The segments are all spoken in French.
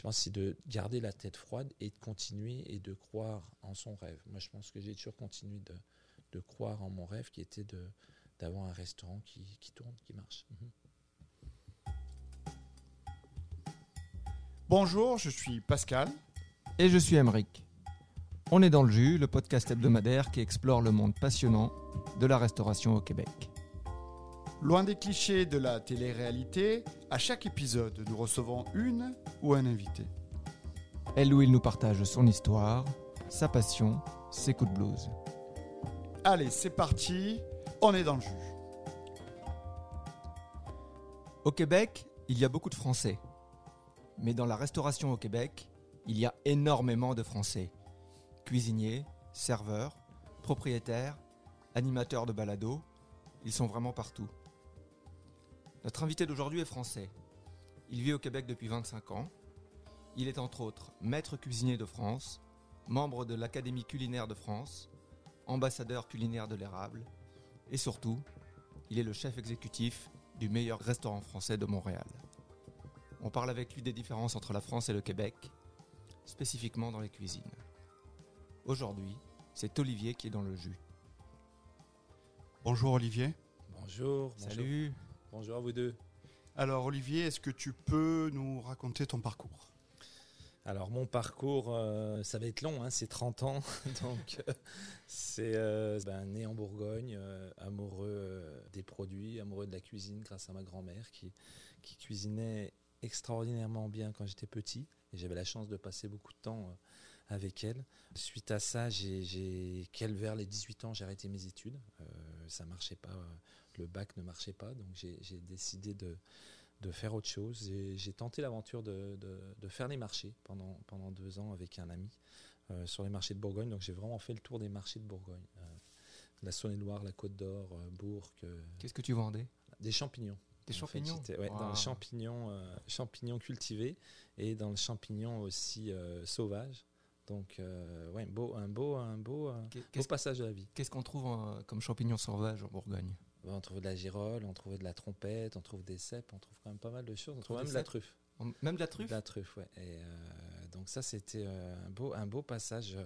je pense, c'est de garder la tête froide et de continuer et de croire en son rêve. Moi, je pense que j'ai toujours continué de, de, croire en mon rêve qui était de, d'avoir un restaurant qui, qui, tourne, qui marche. Mhm. Bonjour, je suis Pascal. Et je suis Emeric. On est dans le jus, le podcast hebdomadaire qui explore le monde passionnant de la restauration au Québec. Loin des clichés de la télé-réalité, à chaque épisode, nous recevons une ou un invité. Elle ou il nous partage son histoire, sa passion, ses coups de blues. Allez, c'est parti, on est dans le jus. Au Québec, il y a beaucoup de Français. Mais dans la restauration au Québec, il y a énormément de Français. Cuisiniers, serveurs, propriétaires, animateurs de balado, ils sont vraiment partout. Notre invité d'aujourd'hui est français. Il vit au Québec depuis 25 ans. Il est entre autres maître cuisinier de France, membre de l'Académie culinaire de France, ambassadeur culinaire de l'érable, et surtout, il est le chef exécutif du meilleur restaurant français de Montréal. On parle avec lui des différences entre la France et le Québec, spécifiquement dans les cuisines. Aujourd'hui, c'est Olivier qui est dans le jus. Bonjour Olivier. Bonjour. Salut. Bonjour à vous deux. Alors Olivier, est-ce que tu peux nous raconter ton parcours? Alors mon parcours, euh, ça va être long, hein, c'est 30 ans, donc euh, c'est euh, ben, né en Bourgogne, amoureux des produits, amoureux de la cuisine grâce à ma grand-mère qui, qui cuisinait extraordinairement bien quand j'étais petit et j'avais la chance de passer beaucoup de temps avec elle. Suite à ça, j'ai vers les 18 ans, j'ai arrêté mes études. Euh, ça marchait pas, le bac ne marchait pas, donc j'ai décidé de, de, faire autre chose. J'ai tenté l'aventure de, de, faire les marchés pendant, pendant deux ans avec un ami euh, sur les marchés de Bourgogne. Donc j'ai vraiment fait le tour des marchés de Bourgogne. Euh, la Saône-et-Loire, la Côte d'Or, Bourg. Qu'est-ce que tu vendais? Des champignons. Des champignons? Dans les champignons, champignons cultivés et dans le champignon aussi sauvage. Donc, euh, ouais, beau, un beau, un beau, beau passage de la vie. Qu'est-ce qu'on trouve comme champignon sauvage en Bourgogne? On trouve de la girole, on trouve de la trompette, on trouve des cèpes, on trouve quand même pas mal de choses. On, trouve même de la truffe. Même de la truffe De la truffe, ouais. Et euh, donc ça, c'était euh, un, beau, un beau passage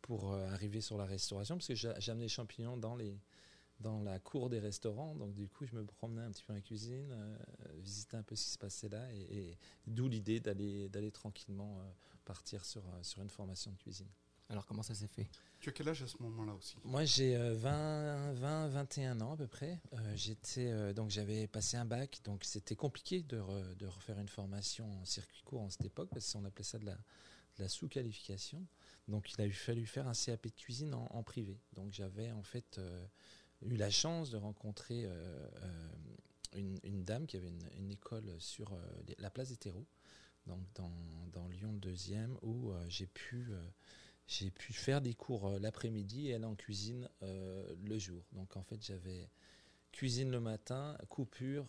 pour arriver sur la restauration, parce que j'amenais les champignons dans les, dans la cour des restaurants. Donc, du coup, je me promenais un petit peu dans la cuisine, euh, visiter un peu ce qui se passait là. Et, d'où l'idée d'aller, d'aller tranquillement euh, partir sur, euh, sur une formation de cuisine. Alors, comment ça s'est fait? Tu as quel âge à ce moment-là aussi? Moi, j'ai 20, 20, 21 ans à peu près. j'étais, donc, j'avais passé un bac. Donc, c'était compliqué de, de, refaire une formation en circuit court en cette époque, parce qu'on appelait ça de la, la sous-qualification. Donc, il a fallu faire un CAP de cuisine en, en privé. Donc, j'avais en fait eu la chance de rencontrer euh, euh, une, dame qui avait une, école sur euh, la place des terreaux, donc dans, dans Lyon 2e, où j'ai pu j'ai pu faire des cours l'après-midi et elle en cuisine le jour. Donc en fait, j'avais cuisine le matin, coupure,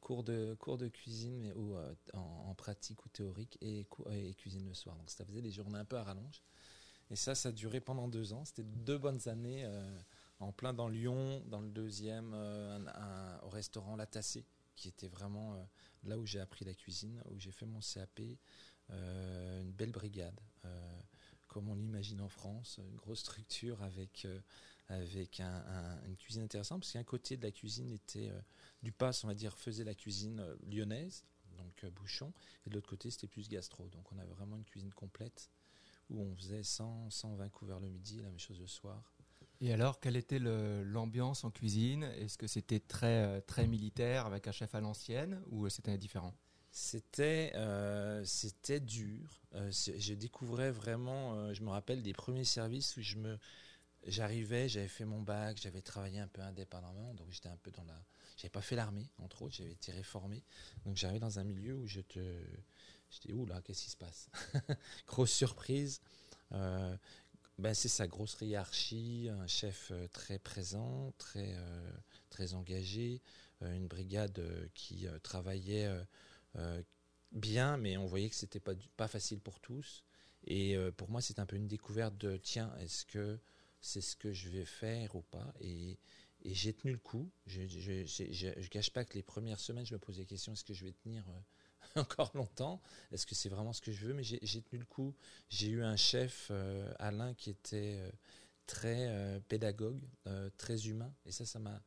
cours de, cours de cuisine ou, en, pratique ou théorique et, et, cuisine le soir. Donc ça faisait des journées un peu à rallonge. Et ça, ça duré pendant deux ans. C'était deux bonnes années en plein dans Lyon, dans le deuxième, euh, au restaurant La Tassée, qui était vraiment euh, là où j'ai appris la cuisine, où j'ai fait mon CAP, euh, une belle brigade, comme on l'imagine en France, une grosse structure avec, avec une cuisine intéressante, parce qu'un côté de la cuisine était du pass, on va dire, faisait la cuisine lyonnaise, donc bouchon, et de l'autre côté c'était plus gastro, donc on avait vraiment une cuisine complète où on faisait 100, 120 couverts le midi, la même chose le soir. Et alors, quelle était l'ambiance en cuisine? Est-ce que c'était très, euh, très militaire avec un chef à l'ancienne ou c'était différent c'était euh, c'était dur. Euh, je découvrais vraiment. je me rappelle des premiers services où je me j'arrivais, j'avais fait mon bac, j'avais travaillé un peu indépendamment, donc j'étais un peu dans la. J'avais pas fait l'armée, entre autres, j'avais été réformé, donc j'arrivais dans un milieu où je te. J'étais où là Qu'est-ce qui se passe? Grosse surprise. Ben, c'est sa grosse hiérarchie, un chef euh, très présent, très, euh, très engagé, euh, une brigade qui travaillait bien, mais on voyait que c'était pas, pas facile pour tous. Et pour moi, c'est un peu une découverte de tiens, est-ce que c'est ce que je vais faire ou pas? Et, j'ai tenu le coup. Je ne cache pas que les premières semaines, je me posais la question est-ce que je vais tenir encore longtemps? Est-ce que c'est vraiment ce que je veux? Mais j'ai tenu le coup. J'ai eu un chef, Alain, qui était très pédagogue, très humain. Et ça, ça m'a,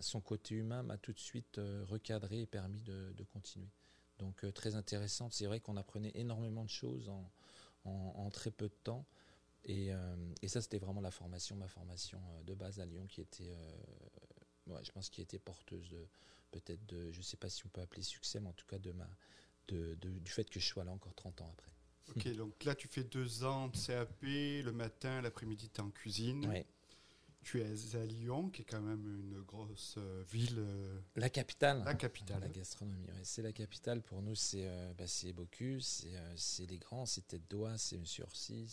son côté humain m'a tout de suite recadré et permis de, de continuer. Donc très intéressante. C'est vrai qu'on apprenait énormément de choses en, en, très peu de temps. Et, euh, et ça, c'était vraiment la formation, ma formation euh, de base à Lyon, qui était, euh, je pense, qui était porteuse de peut-être de, je sais pas si on peut appeler succès, mais en tout cas de ma, de, du fait que je sois là encore 30 ans après. Ok, donc là, tu fais deux ans de CAP, le matin, l'après-midi, tu es en cuisine. Ouais tu es à Lyon, qui est quand même une grosse euh, ville. Euh, la capitale. La capitale. La gastronomie, c'est la capitale. Pour nous, c'est euh, bah, Bocuse, c'est les grands, c'est Tête d'Oie, c'est Monsieur Orsi,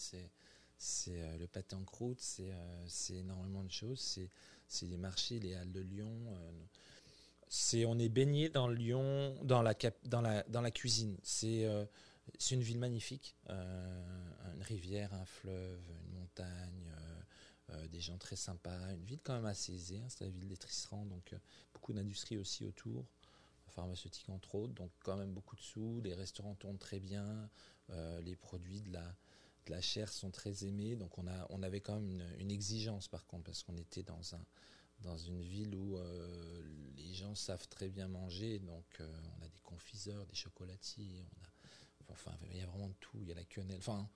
c'est le pâté en croûte, c'est énormément de choses. C'est les marchés, les halles de Lyon. c'est on est baigné dans Lyon, dans la, dans la, dans la cuisine. C'est une ville magnifique. une rivière, un fleuve, une montagne euh, des gens très sympas, une ville quand même assez aisée, hein, c'est la ville des Trisserand, donc euh, beaucoup d'industries aussi autour, pharmaceutique entre autres, donc quand même beaucoup de sous, les restaurants tournent très bien, euh, les produits de la, de la chair sont très aimés, donc on, a, on avait quand même une, exigence par contre, parce qu'on était dans, un, dans une ville où les gens savent très bien manger, donc on a des confiseurs, des chocolatiers, on a, enfin il y a vraiment tout, il y a la quenelle, enfin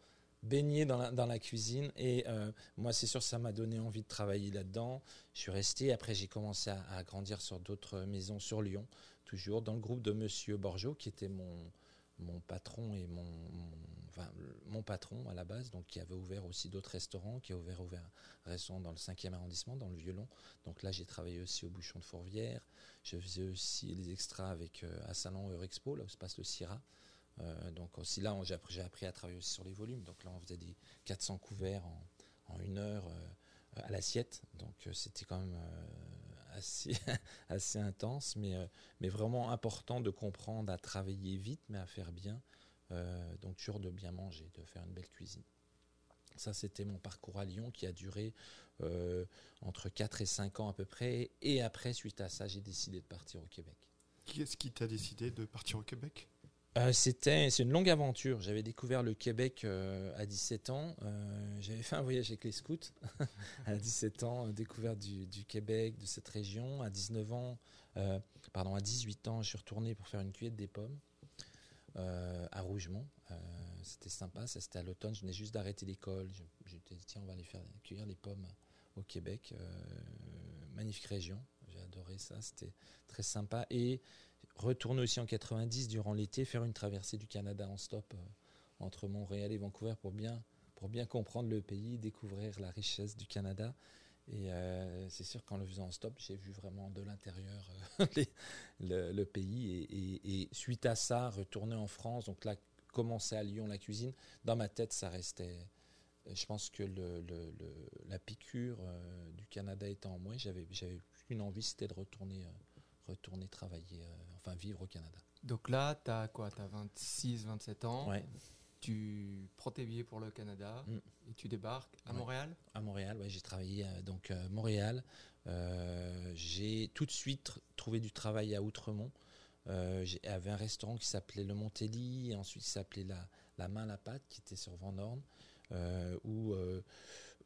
baigné dans la, cuisine. Et euh, moi, c'est sûr, ça m'a donné envie de travailler là-dedans. Je suis resté. Après, j'ai commencé à, grandir sur d'autres maisons sur Lyon, toujours dans le groupe de Monsieur Borgeot, qui était mon, mon patron et mon, enfin, mon patron à la base, donc qui avait ouvert aussi d'autres restaurants, qui a ouvert, ouvert un restaurant dans le 5e arrondissement, dans le Violon. Donc là, j'ai travaillé aussi au Bouchon de Fourvière. Je faisais aussi les extras avec euh, à Salon Eurexpo, là où se passe le Syrah. Euh, donc aussi là, j'ai appris, à travailler aussi sur les volumes. Donc là, on faisait des 400 couverts en, une heure euh, à l'assiette. Donc euh, c'était quand même assez, assez intense, mais, mais vraiment important de comprendre à travailler vite, mais à faire bien. donc toujours de bien manger, de faire une belle cuisine. Ça, c'était mon parcours à Lyon qui a duré entre 4 et 5 ans à peu près. Et après, suite à ça, j'ai décidé de partir au Québec. Qui est-ce qui t'a décidé de partir au Québec? Euh, c'était c'est une longue aventure. J'avais découvert le Québec euh, à 17 ans. Euh, j'avais fait un voyage avec les scouts à 17 ans, découverte du, Québec, de cette région. À 19 ans, pardon, à 18 ans, je suis retourné pour faire une cueillette des pommes à Rougemont. c'était sympa. Ça, c'était à l'automne. Je venais juste d'arrêter l'école. Je dit tiens, on va aller faire cueillir les pommes au Québec. magnifique région. J'ai adoré ça. C'était très sympa et retourner aussi en 90 durant l'été, faire une traversée du Canada en stop euh, entre Montréal et Vancouver pour bien, pour bien comprendre le pays, découvrir la richesse du Canada. Et euh, c'est sûr qu'en le faisant en stop, j'ai vu vraiment de l'intérieur euh, le, pays. Et, suite à ça, retourner en France, donc là, commencer à Lyon la cuisine, dans ma tête, ça restait. Je pense que la piqûre du Canada étant en moi, j'avais une envie, c'était de retourner retourner travailler, euh, enfin vivre au Canada. Donc là, tu as quoi? Tu as 26, 27 ans. Ouais. Tu prends tes billets pour le Canada mm. et tu débarques à Montréal? À Montréal, ouais, j'ai travaillé euh, donc euh, Montréal. j'ai tout de suite trouvé du travail à Outremont. J'avais un restaurant qui s'appelait Le Montelli, et ensuite il s'appelait la, la Main la Pâte, qui était sur Vendorne, où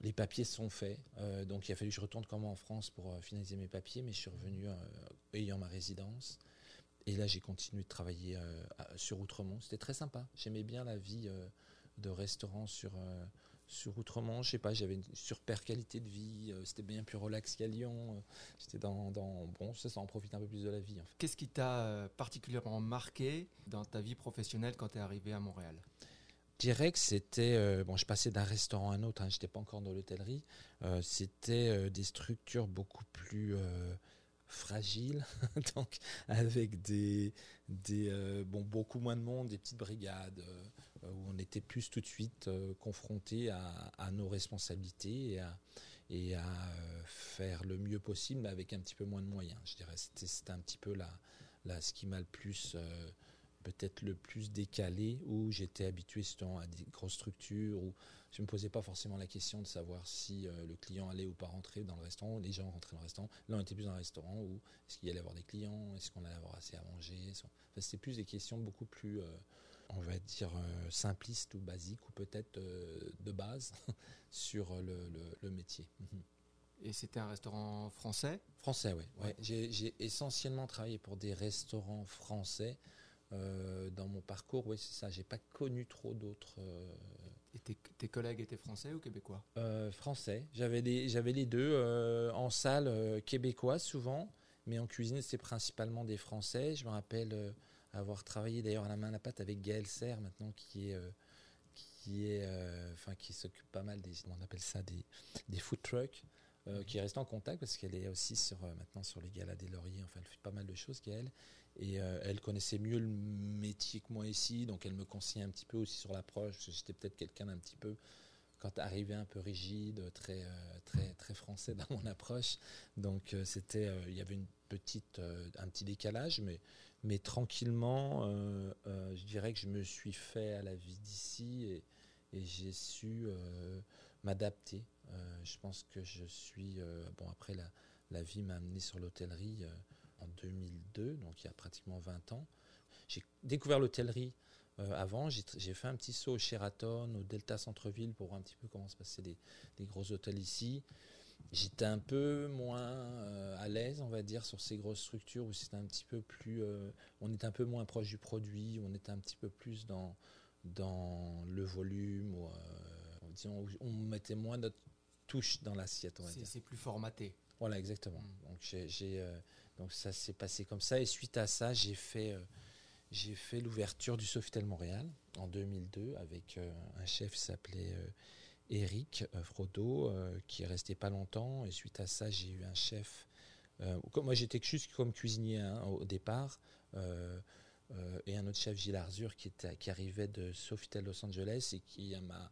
les papiers sont faits. Euh, donc il a fallu que je retourne comme en France pour euh, finaliser mes papiers, mais je suis revenu euh, ayant ma résidence. Et là, j'ai continué de travailler sur Outremont. C'était très sympa. J'aimais bien la vie de restaurant sur, sur Outremont. Je sais pas, j'avais une super qualité de vie. C'était bien plus relax qu'à Lyon. J'étais dans, dans, Bon, ça en profite un peu plus de la vie. Qu'est-ce qui t'a particulièrement marqué dans ta vie professionnelle quand tu es arrivé à Montréal? Dirais que c'était euh, bon je passais d'un restaurant à un autre hein, j'étais pas encore dans l'hôtellerie euh, c'était euh, des structures beaucoup plus fragiles donc avec des des bon beaucoup moins de monde des petites brigades où on était plus tout de suite confronté à, nos responsabilités et à et à faire le mieux possible mais avec un petit peu moins de moyens je dirais. C'était un petit peu là là ce qui m'a le plus peut-être le plus décalé, où j'étais habitué à des grosses structures, où je ne me posais pas forcément la question de savoir si euh, le client allait ou pas rentrer dans le restaurant, les gens rentraient dans le restaurant. Là, on était plus dans le restaurant, où est-ce qu'il y allait avoir des clients, est-ce qu'on allait avoir assez à manger. Enfin, C'était plus des questions beaucoup plus, euh, on va dire, euh, simplistes ou basiques, ou peut-être de base, sur le, métier. Mhm. Et c'était un restaurant français? Français, oui. Ouais. J'ai essentiellement travaillé pour des restaurants français. Dans mon parcours, oui, c'est ça. J'ai pas connu trop d'autres et tes, collègues étaient français ou québécois? Euh, Français. J'avais les, j'avais les deux. Euh, en salle, euh, québécoise souvent, mais en cuisine, c'était principalement des Français. Je me rappelle avoir travaillé d'ailleurs à la main à la pâte avec Gaël Serre, maintenant, qui est. qui est, enfin, qui s'occupe pas mal des, on appelle ça des, des food trucks, qui reste en contact parce qu'elle est aussi sur, maintenant sur les galas des lauriers, enfin, elle fait pas mal de choses, Gaël. Et euh, elle connaissait mieux le métier que moi ici, donc elle me conseillait un petit peu aussi sur l'approche, parce que j'étais peut-être quelqu'un d'un petit peu, quand arrivé un peu rigide, très, euh, très, très français dans mon approche. Donc euh, c'était, il y avait une petite, un petit décalage, mais, mais tranquillement, je dirais que je me suis fait à la vie d'ici et, j'ai su m'adapter. je pense que je suis, bon après la vie m'a amené sur l'hôtellerie en 2002, donc il y a pratiquement 20 ans. J'ai découvert l'hôtellerie euh, avant. J'ai fait un petit saut au Sheraton, au Delta Centre-Ville pour voir un petit peu comment se passaient les, gros hôtels ici. J'étais un peu moins euh, à l'aise, on va dire, sur ces grosses structures où c'était un petit peu plus. Euh, on était un peu moins proche du produit, où on était un petit peu plus dans, dans le volume, où, on mettait moins notre touche dans l'assiette. C'est plus formaté. Voilà, exactement. Mm. Donc j'ai donc ça s'est passé comme ça. Et suite à ça, j'ai fait, euh, fait l'ouverture du Sofitel Montréal en 2002 avec euh, un chef qui s'appelait euh, Eric Frodo, qui est resté pas longtemps. Et suite à ça, j'ai eu un chef. moi, j'étais juste comme cuisinier hein, au départ. et un autre chef, Gilles Arzur, qui, était, qui arrivait de Sofitel Los Angeles et qui m'a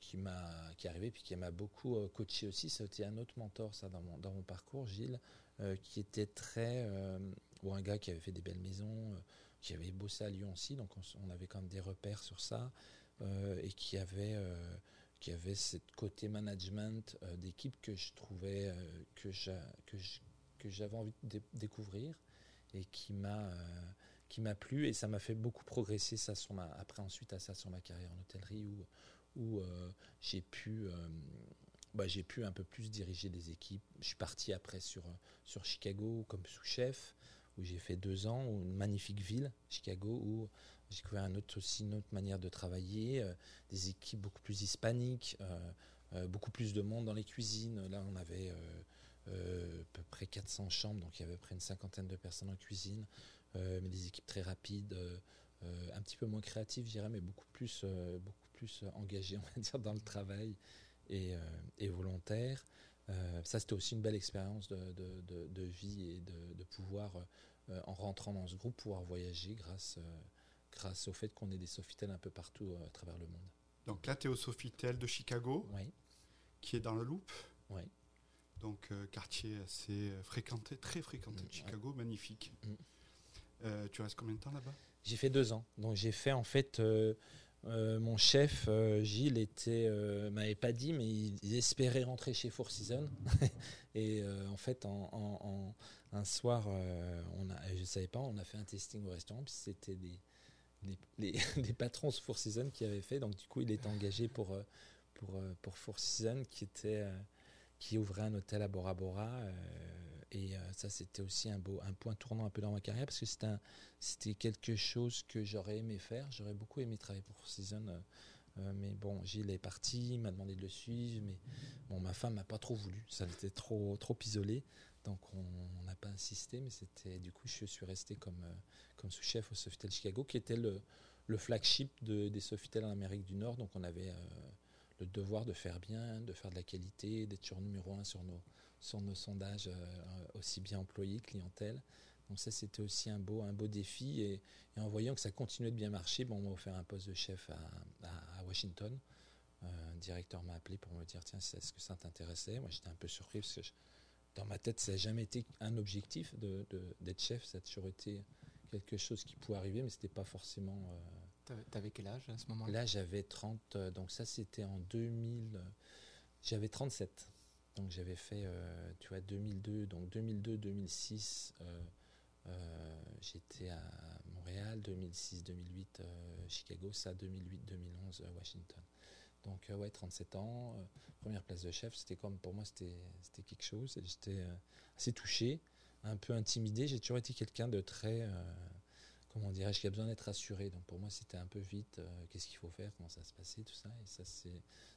qui m'a qui puis qui m'a beaucoup coaché aussi été un autre mentor ça dans mon, dans mon parcours Gilles euh, qui était très. Euh, ou un gars qui avait fait des belles maisons, euh, qui avait bossé à Lyon aussi, donc on, avait quand même des repères sur ça, et qui avait qui avait ce côté management d'équipe que je trouvais que j'avais envie de découvrir et qui m'a qui m'a plu et ça m'a fait beaucoup progresser ça sur ma après ensuite à ça sur ma carrière en hôtellerie où où j'ai pu bah, j'ai pu un peu plus diriger des équipes. Je suis parti après sur, Chicago comme sous-chef, où j'ai fait deux ans, une magnifique ville, Chicago, où j'ai découvert autre, aussi une autre manière de travailler, euh, des équipes beaucoup plus hispaniques, euh, euh, beaucoup plus de monde dans les cuisines. Là, on avait à peu près 400 chambres, donc il y avait près une cinquantaine de personnes en cuisine, mais des équipes très rapides. un petit peu moins créatives, je dirais, mais beaucoup plus, engagées, dans le travail et, euh, volontaire. Euh, ça, c'était aussi une belle expérience de, de, vie et de, pouvoir, euh, en rentrant dans ce groupe, pouvoir voyager grâce, grâce au fait qu'on ait des Sofitel un peu partout à travers le monde. Donc là, tu es au Sofitel de Chicago, oui. qui est dans le Loop. Oui. Donc, quartier assez fréquenté, très fréquenté de mm, Chicago, magnifique. Mm. tu restes combien de temps là-bas? J'ai fait deux ans. Donc, j'ai fait en fait euh, mon chef euh, Gilles euh, m'avait pas dit mais il, espérait rentrer chez Four Seasons. Et en fait un soir on a je savais pas on a fait un testing au restaurant puis c'était des des, patrons de Four Seasons qui avaient fait. Donc du coup il était engagé pour Four Seasons qui était qui ouvrait un hôtel à Bora Bora et euh, ça, c'était aussi un, beau, un point tournant un peu dans ma carrière parce que c'était quelque chose que j'aurais aimé faire. J'aurais beaucoup aimé travailler pour Season. Euh, euh, mais bon, Gilles est parti, il m'a demandé de le suivre. Mais bon, ma femme n'a pas trop voulu. Ça était trop, trop isolé. Donc on n'a pas insisté. Mais c'était du coup, je suis resté comme, comme sous-chef au Sofitel Chicago, qui était le, le flagship de, des Sofitel en Amérique du Nord. Donc on avait le devoir de faire bien, de faire de la qualité, d'être sur numéro un sur nos, sur nos sondages euh, aussi bien employés, clientèle. Donc ça, c'était aussi un beau, un beau défi. Et, en voyant que ça continuait de bien marcher, bon, on m'a offert un poste de chef à, Washington. Euh, un directeur m'a appelé pour me dire, tiens, est-ce que ça t'intéressait? Moi, j'étais un peu surpris parce que dans ma tête, ça n'a jamais été un objectif d'être de, chef. Ça a toujours été quelque chose qui pouvait arriver, mais c'était pas forcément. Euh, T'avais quel âge à ce moment-là? Là, j'avais 30. euh, donc ça, c'était en 2000. euh, J'avais 37. Donc j'avais fait, euh, tu vois, 2002. Donc 2002-2006, euh, euh, j'étais à Montréal. 2006-2008, euh, Chicago. Ça, 2008-2011, euh, Washington. Donc euh, ouais, 37 ans. euh, première place de chef. C'était comme, pour moi, c'était quelque chose. J'étais euh, assez touché, un peu intimidé. J'ai toujours été quelqu'un de très... comment dirais-je, qui a besoin d'être rassuré. Donc pour moi, c'était un peu vite, euh, qu'est-ce qu'il faut faire, comment ça se passait, tout ça. Et ça,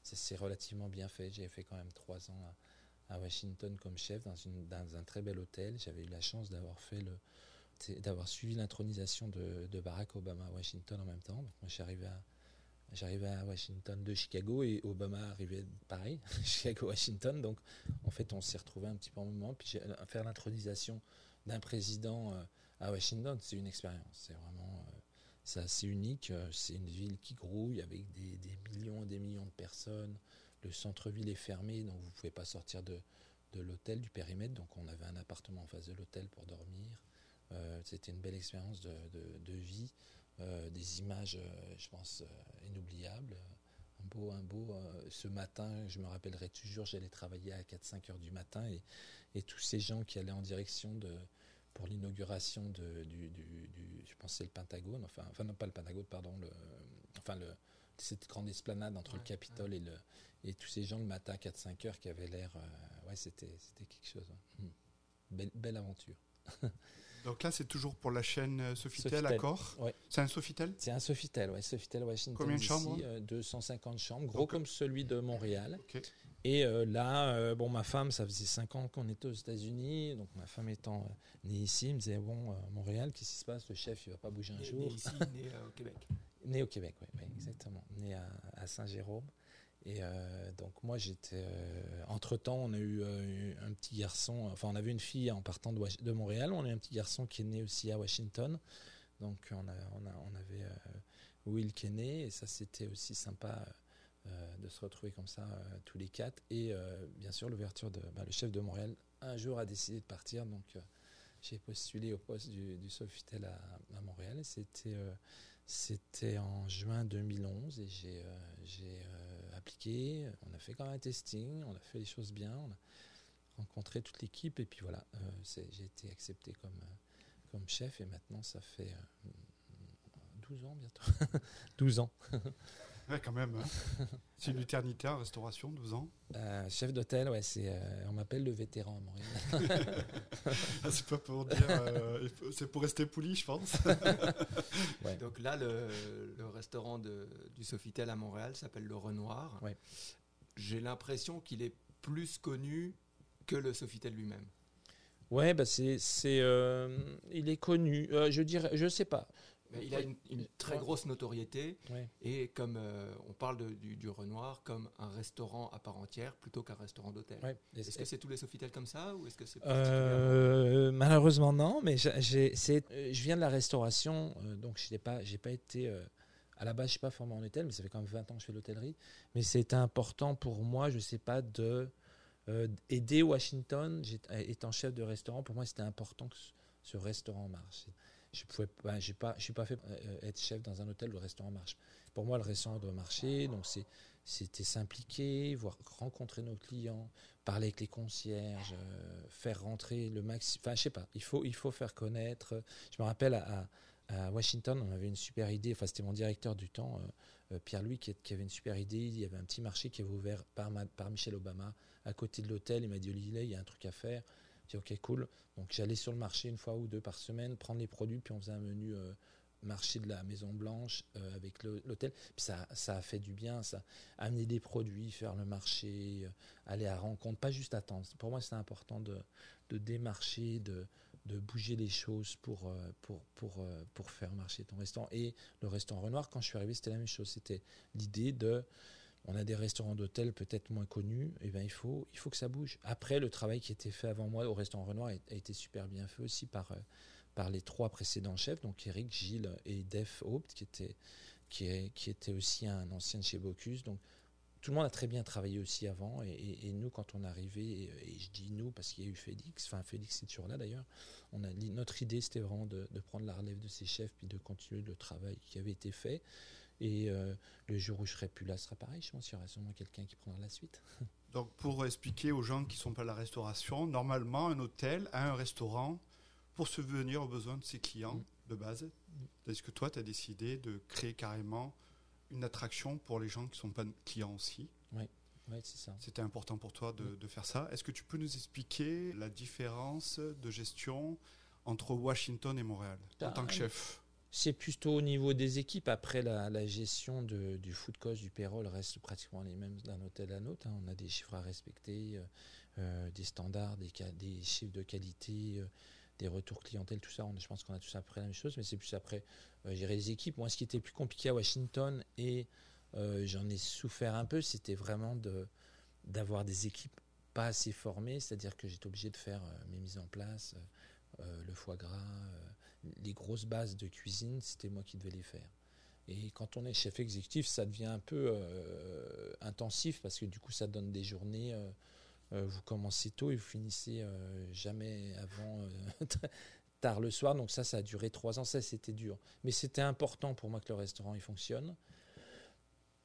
c'est, relativement bien fait. J'ai fait quand même trois ans à, Washington comme chef dans, un très bel hôtel. J'avais eu la chance d'avoir fait d'avoir suivi l'intronisation de, Barack Obama à Washington en même temps. Moi, j'arrivais à, à Washington de Chicago et Obama arrivait pareil, Chicago-Washington. Donc en fait, on s'est retrouvés un petit peu en moment. Puis faire l'intronisation d'un président euh, à Washington, c'est une expérience. C'est vraiment euh, c'est assez unique. Euh, C'est une ville qui grouille avec des, millions et des millions de personnes. Le centre-ville est fermé, donc vous ne pouvez pas sortir de, de l'hôtel, du périmètre. Donc on avait un appartement en face de l'hôtel pour dormir. Euh, C'était une belle expérience de, de- vie. Des images, je pense, inoubliables. Un beau, un beau. ce matin, je me rappellerai toujours, j'allais travailler à 4-5 heures du matin et, et tous ces gens qui allaient en direction de, pour l'inauguration de, du, du- du- je pense c'est le Pentagone, enfin, enfin non pas le Pentagone, pardon, le, enfin le, cette grande esplanade entre le Ouais, Capitole et, le, et tous ces gens le matin à 4-5 heures qui avaient l'air, euh, ouais, c'était, c'était quelque chose. hein. Hmm. Belle, belle aventure. Donc là, c'est toujours pour la chaîne euh, Sofitel à Sofitel, Corps. ouais. C'est un Sofitel? C'est un Sofitel, ouais, Sofitel Washington. Combien de chambres euh, 250 chambres, gros Donc, comme celui de Montréal. Et euh, là, euh, bon, ma femme, ça faisait 5 ans qu'on était aux États-Unis, donc ma femme étant euh, née ici, elle me disait bon, euh, Montréal, qu'est-ce qui se passe? Le chef, il va pas bouger un Né, jour. né ici, né euh, au Québec. Né au Québec, oui, exactement. Né à, à Saint-Jérôme. Et euh, donc moi, j'étais... euh, entre-temps, on a eu euh, un petit garçon, enfin on avait une fille en partant de, Montréal, on a eu un petit garçon qui est né aussi à Washington. Donc on, a, on, avait euh, Will qui est né, et ça c'était aussi sympa de se retrouver comme ça tous les quatre. Et bien sûr l'ouverture de... bah, le chef de Montréal, un jour a décidé de partir, donc j'ai postulé au poste du, du Sofitel à, Montréal, c'était... c'était en juin 2011 et j'ai On a fait quand même un testing, on a fait les choses bien, on a rencontré toute l'équipe et puis voilà, euh, j'ai été accepté comme, euh, comme chef et maintenant ça fait euh, 12 ans bientôt. 12 ans. Ouais, quand même. hein. c'est une éternité en restauration, 12 ans. Euh, chef d'hôtel, ouais, c'est, euh, on m'appelle le vétéran à Montréal. Ah, c'est pas pour dire. euh, c'est pour rester poli, je pense. Ouais. Donc là, le, le restaurant de- du Sofitel à Montréal s'appelle le Renoir. Ouais. J'ai l'impression qu'il est plus connu que le Sofitel lui-même. Ouais, bah c'est, c'est, euh, il est connu. Euh, je dirais, je sais pas. Mais il a une, une très grosse notoriété Ouais. et comme euh, on parle de- du, du Renoir comme un restaurant à part entière plutôt qu'un restaurant d'hôtel. Ouais. Est-ce que c'est tous les Sofitel comme ça ou est-ce que c'est Euh, malheureusement non, mais j'ai- euh, je viens de la restauration, euh, donc je n'ai pas, j'ai pas été à la base, je suis pas formé en hôtel, mais ça fait quand même 20 ans que je fais l'hôtellerie. Mais c'était important pour moi, je sais pas, de aider Washington. Étant chef de restaurant, pour moi, c'était important que ce restaurant marche. Je pouvais pas, j'ai pas, je suis pas fait euh, être chef dans un hôtel le restaurant marche. Pour moi, le restaurant doit marcher, donc c'est c'était s'impliquer, voir rencontrer nos clients, parler avec les concierges, euh, faire rentrer le maximum. Enfin, je sais pas, il faut, il faut faire connaître. Je me rappelle à, Washington, on avait une super idée, enfin, c'était mon directeur du temps, euh, euh, Pierre-Louis, qui, avait une super idée. Il y avait un petit marché qui avait ouvert par, par Michel Obama à côté de l'hôtel. Il m'a dit Olivier, il y a un truc à faire. Dit ok, cool. Donc, j'allais sur le marché une fois ou deux par semaine, prendre les produits, puis on faisait un menu. euh, marché de la Maison Blanche euh, avec l'hôtel puis ça, ça a fait du bien ça amener des produits faire le marché euh, aller à rencontre, pas juste attendre. Pour moi, c'est important de, démarcher, de, de bouger les choses pour, pour, pour, pour faire marcher ton restaurant. Et le restaurant Renoir, quand je suis arrivé, c'était la même chose. C'était l'idée de. On a des restaurants d'hôtel peut-être moins connus, et ben il faut, il faut que ça bouge. Après, le travail qui était fait avant moi au restaurant Renoir a, été super bien fait aussi par, euh, par les trois précédents chefs, donc Eric, Gilles et Def Haupt, qui était, qui, est, qui était aussi un ancien de chez Bocuse. Donc tout le monde a très bien travaillé aussi avant. Et, nous, quand on est arrivé, et, je dis nous parce qu'il y a eu Félix, enfin Félix est toujours là d'ailleurs, on a, notre idée c'était vraiment de, prendre la relève de ses chefs puis de continuer le travail qui avait été fait. Et euh, le jour où je serai plus là, ce sera pareil. Je pense qu'il y aura sûrement quelqu'un qui prendra la suite. Donc, pour expliquer aux gens qui ne sont pas à la restauration, normalement, un hôtel a un restaurant pour subvenir aux besoins de ses clients mm. de base. Mm. Est-ce que toi, tu as décidé de créer carrément une attraction pour les gens qui ne sont pas clients aussi? Oui, c'est ça. C'était important pour toi de, mm. de faire ça. Est-ce que tu peux nous expliquer la différence de gestion entre Washington et Montréal en tant que chef? C'est plutôt au niveau des équipes. Après, la, gestion du food cost, du payroll reste pratiquement les mêmes d'un hôtel à l'autre. Hein. On a des chiffres à respecter, euh, euh, des standards, des, chiffres de qualité, euh, des retours clientèle, tout ça. Je pense qu'on a tous après la même chose, mais c'est plus après gérer les équipes. Moi, ce qui était plus compliqué à Washington, et j'en ai souffert un peu, c'était vraiment d'avoir des équipes pas assez formées. C'est-à-dire que j'étais obligé de faire mes mises en place, le foie gras les grosses bases de cuisine, c'était moi qui devais les faire. Et quand on est chef exécutif, ça devient un peu euh, intensif parce que du coup, ça donne des journées. Euh, euh, vous commencez tôt et vous finissez jamais avant tard le soir. Donc ça, ça a duré trois ans. Ça, c'était dur. Mais c'était important pour moi que le restaurant il fonctionne.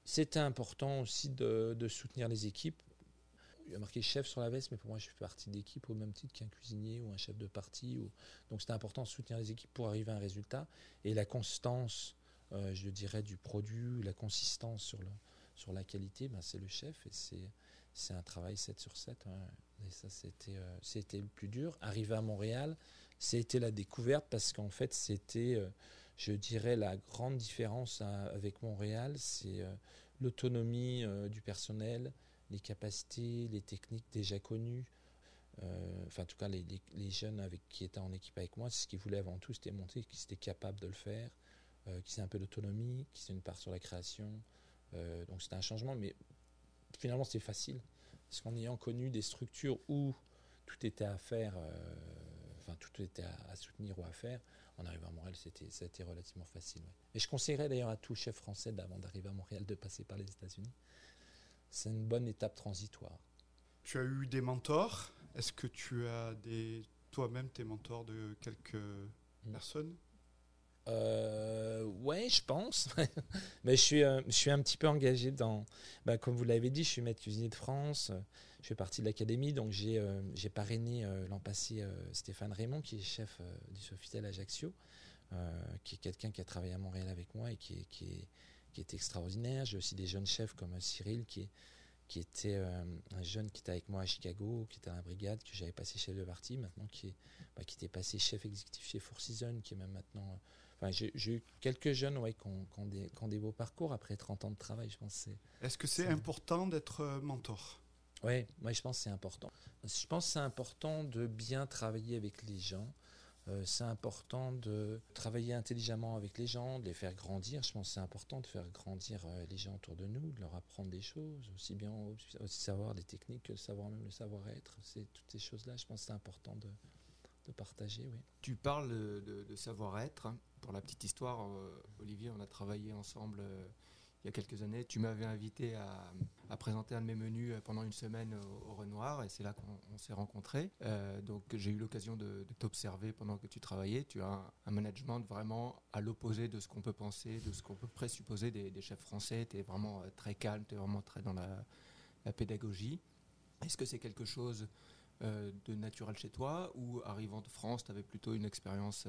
C'était important aussi de, de soutenir les équipes il y a marqué chef sur la veste, mais pour moi, je fais partie d'équipe au même titre qu'un cuisinier ou un chef de partie. Ou... Donc, c'était important de soutenir les équipes pour arriver à un résultat. Et la constance, euh, je dirais, du produit, la consistance sur, la qualité, ben, c'est le chef. Et c'est, un travail 7 sur 7. Hein. Et ça, c'était, euh, c'était le plus dur. Arriver à Montréal, c'était la découverte parce qu'en fait, c'était, euh, je dirais, la grande différence avec Montréal, c'est l'autonomie du personnel les capacités, les techniques déjà connues. Euh, enfin, en tout cas, les, jeunes avec, qui étaient en équipe avec moi, c'est ce qu'ils voulaient avant tout, c'était montrer qu'ils étaient capables de le faire, euh, qu'ils aient un peu d'autonomie, qu'ils aient une part sur la création. Euh, donc c'était un changement, mais finalement c'était facile. Parce qu'en ayant connu des structures où tout était à faire, enfin tout était à, soutenir ou à faire, en arrivant à Montréal, c'était, relativement facile. Et je conseillerais d'ailleurs à tout chef français, avant d'arriver à Montréal, de passer par les États-Unis c'est une bonne étape transitoire. Tu as eu des mentors. Est-ce que tu as des toi-même tes mentors de quelques mm. personnes? Euh, ouais, je pense. Mais je suis, euh, je suis un petit peu engagé dans. Bah, comme vous l'avez dit, je suis maître cuisinier de France. Je fais partie de l'académie, donc j'ai euh, j'ai parrainé l'an passé Stéphane Raymond, qui est chef du Sofitel Ajaccio, qui est quelqu'un qui a travaillé à Montréal avec moi et qui qui est, qui est extraordinaire. J'ai aussi des jeunes chefs comme Cyril, qui, qui était euh, un jeune qui était avec moi à Chicago, qui était à la brigade, que j'avais passé chef de partie, maintenant qui, est, bah, qui était passé chef exécutif chez Four Seasons, qui est même maintenant. Euh, enfin, j'ai eu quelques jeunes ouais, qui, ont, des, qui, ont, des, beaux parcours après 30 ans de travail, je pense. Est-ce que c'est important d'être euh, mentor? Oui, ouais, je pense que c'est important. Je pense que c'est important de bien travailler avec les gens. Euh, c'est important de travailler intelligemment avec les gens, de les faire grandir. Je pense que c'est important de faire grandir euh, les gens autour de nous, de leur apprendre des choses, aussi bien aussi savoir des techniques que savoir même le savoir-être. C'est toutes ces choses-là. Je pense que c'est important de, de, partager. Oui. Tu parles de, savoir-être. Pour la petite histoire, euh, Olivier, on a travaillé ensemble il y a quelques années, tu m'avais invité à, présenter un de mes menus pendant une semaine au, Renoir et c'est là qu'on s'est rencontrés. Euh, donc j'ai eu l'occasion de, t'observer pendant que tu travaillais. Tu as un, management vraiment à l'opposé de ce qu'on peut penser, de ce qu'on peut présupposer des, chefs français. Tu es vraiment euh, très calme, tu es vraiment très dans la, pédagogie. Est-ce que c'est quelque chose euh, de naturel chez toi ou arrivant de France, tu avais plutôt une expérience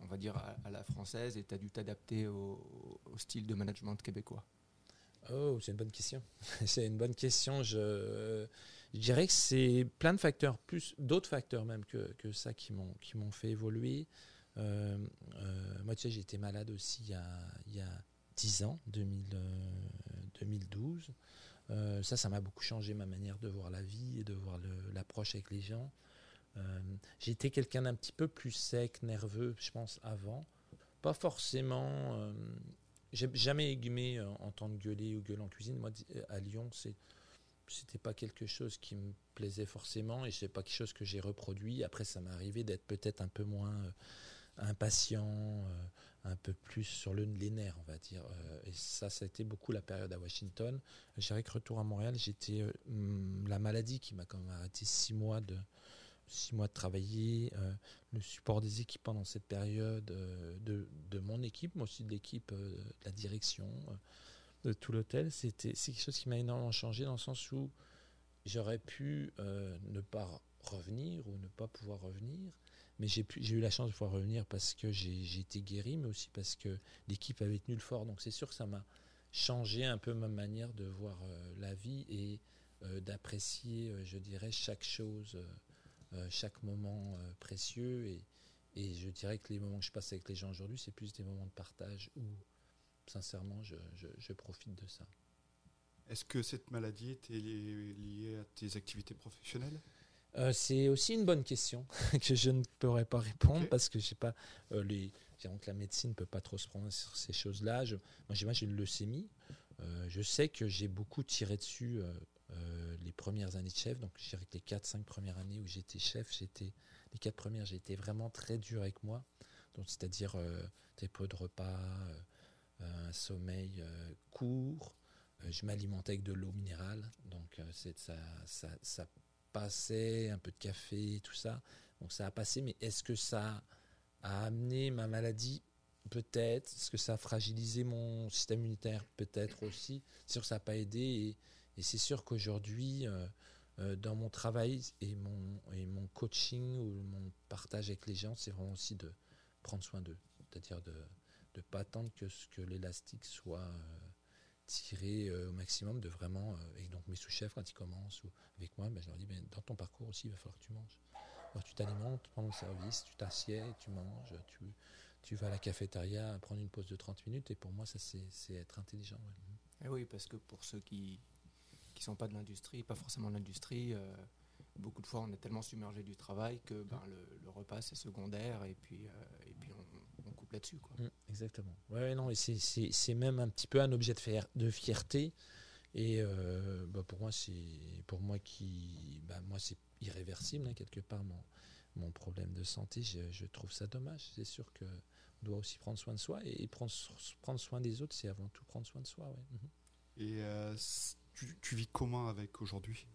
on va dire, à, la française et tu as dû t'adapter au, style de management québécois? Oh, c'est une bonne question. c'est une bonne question. Je, dirais que c'est plein de facteurs, plus d'autres facteurs même que, que ça qui m'ont qui m'ont fait évoluer. Euh, euh, moi, tu sais, été malade aussi il y a, il y a 10 ans, 2012. Euh, ça, ça m'a beaucoup changé ma manière de voir la vie et de voir l'approche avec les gens. J'étais quelqu'un d'un petit peu plus sec, nerveux, je pense, avant. Pas forcément. Euh, j'ai jamais aimé euh, entendre gueuler ou gueuler en cuisine. Moi, à Lyon, c'est c'était pas quelque chose qui me plaisait forcément et c'est pas quelque chose que j'ai reproduit. Après, ça m'est arrivé d'être peut-être un peu moins impatient, un peu plus sur le, les nerfs, on va dire. Euh, et ça, ça a été beaucoup la période à Washington. J'ai que retour à Montréal, j'étais euh, la maladie qui m'a quand même arrêté six mois de six mois de travailler, euh, le support des équipes pendant cette période, de, de, mon équipe, mais aussi de l'équipe de la direction, de tout l'hôtel. C'est quelque chose qui m'a énormément changé dans le sens où j'aurais pu ne pas revenir ou ne pas pouvoir revenir mais j'ai eu la chance de pouvoir revenir parce que j'ai été guéri, mais aussi parce que l'équipe avait tenu le fort. Donc c'est sûr que ça m'a changé un peu ma manière de voir euh, la vie et euh, d'apprécier, euh, je dirais, chaque chose, chaque moment précieux. Et, et, je dirais que les moments que je passe avec les gens aujourd'hui, c'est plus des moments de partage où, sincèrement, je, je, je profite de ça. Est-ce que cette maladie était liée à tes activités professionnelles? Euh, c'est aussi une bonne question que je ne pourrais pas répondre parce que je sais pas euh, les que la médecine ne peut pas trop se prendre sur ces choses-là. moi, j'ai une leucémie. Euh, je sais que j'ai beaucoup tiré dessus les premières années de chef. Donc, je dirais que les 4-5 premières années où j'étais chef, j'étais les 4 premières, j'ai été vraiment très dur avec moi. Donc, c'est-à-dire très peu de repas, un sommeil court. je m'alimentais avec de l'eau minérale. Donc, c'est ça, ça, ça passait, un peu de café, tout ça. Donc ça a passé, mais est-ce que ça a amené ma maladie? Peut-être. Est-ce que ça a fragilisé mon système immunitaire? Peut-être aussi. C'est sûr que ça n'a pas aidé. C'est sûr qu'aujourd'hui, euh, euh, dans mon travail et mon, et mon coaching ou mon partage avec les gens, c'est vraiment aussi de prendre soin d'eux. C'est-à-dire de ne pas attendre que, que l'élastique soit... Euh, euh, au maximum de vraiment. Et donc mes sous-chefs, quand ils commencent ou avec moi, ben, je leur dis ben, dans ton parcours aussi, il va falloir que tu manges. Alors, tu t'alimentes pendant le service, tu t'assieds, tu manges, tu, tu vas à la cafétéria prendre une pause de 30 minutes. Et pour moi, ça, c'est être intelligent. Et eh oui, parce que pour ceux qui sont pas de l'industrie, pas forcément de l'industrie, euh, beaucoup de fois, on est tellement submergé du travail que ben, le, repas, c'est secondaire. Et puis, et puis on, dessus mm, exactement. Ouais, non, et c'est même un petit peu un objet de, de fierté. Et euh, bah, pour moi, c'est pour moi qui, bah, moi c'est irréversible hein, quelque part mon, mon problème de santé. Je, trouve ça dommage. C'est sûr que on doit aussi prendre soin de soi et, prendre, prendre soin des autres, c'est avant tout prendre soin de soi. Ouais. Mhm. Et euh, tu, tu, vis comment avec aujourd'hui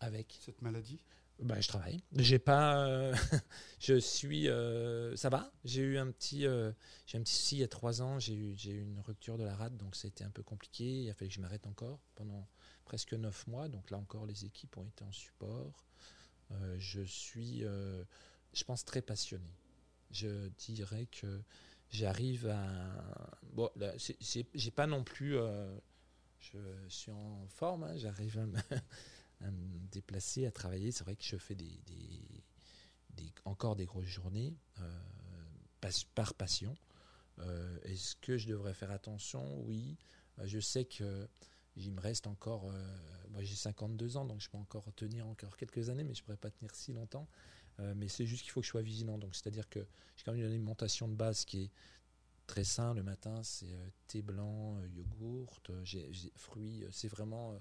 Avec cette maladie? Bah, je travaille. J'ai pas. Euh, je suis. Euh, ça va. J'ai eu un petit. Euh, j'ai un petit souci il y a trois ans. J'ai eu, j'ai eu une rupture de la rate, donc ça a été un peu compliqué. Il a fallu que je m'arrête encore pendant presque neuf mois. Donc là encore, les équipes ont été en support. je suis, je pense, très passionné. Je dirais que j'arrive à. Bon, j'ai pas non plus. Je suis en forme. Hein, j'arrive à me déplacer, à travailler. C'est vrai que je fais encore des grosses journées euh, par passion. Euh, est-ce que je devrais faire attention? Oui. Euh, je sais que il me reste encore. moi, j'ai 52 ans, donc je peux encore tenir encore quelques années, mais je ne pourrais pas tenir si longtemps. mais c'est juste qu'il faut que je sois vigilant. C'est-à-dire que j'ai quand même une alimentation de base qui est très sain. Le matin, c'est thé blanc, yogourt, j'ai fruits. C'est vraiment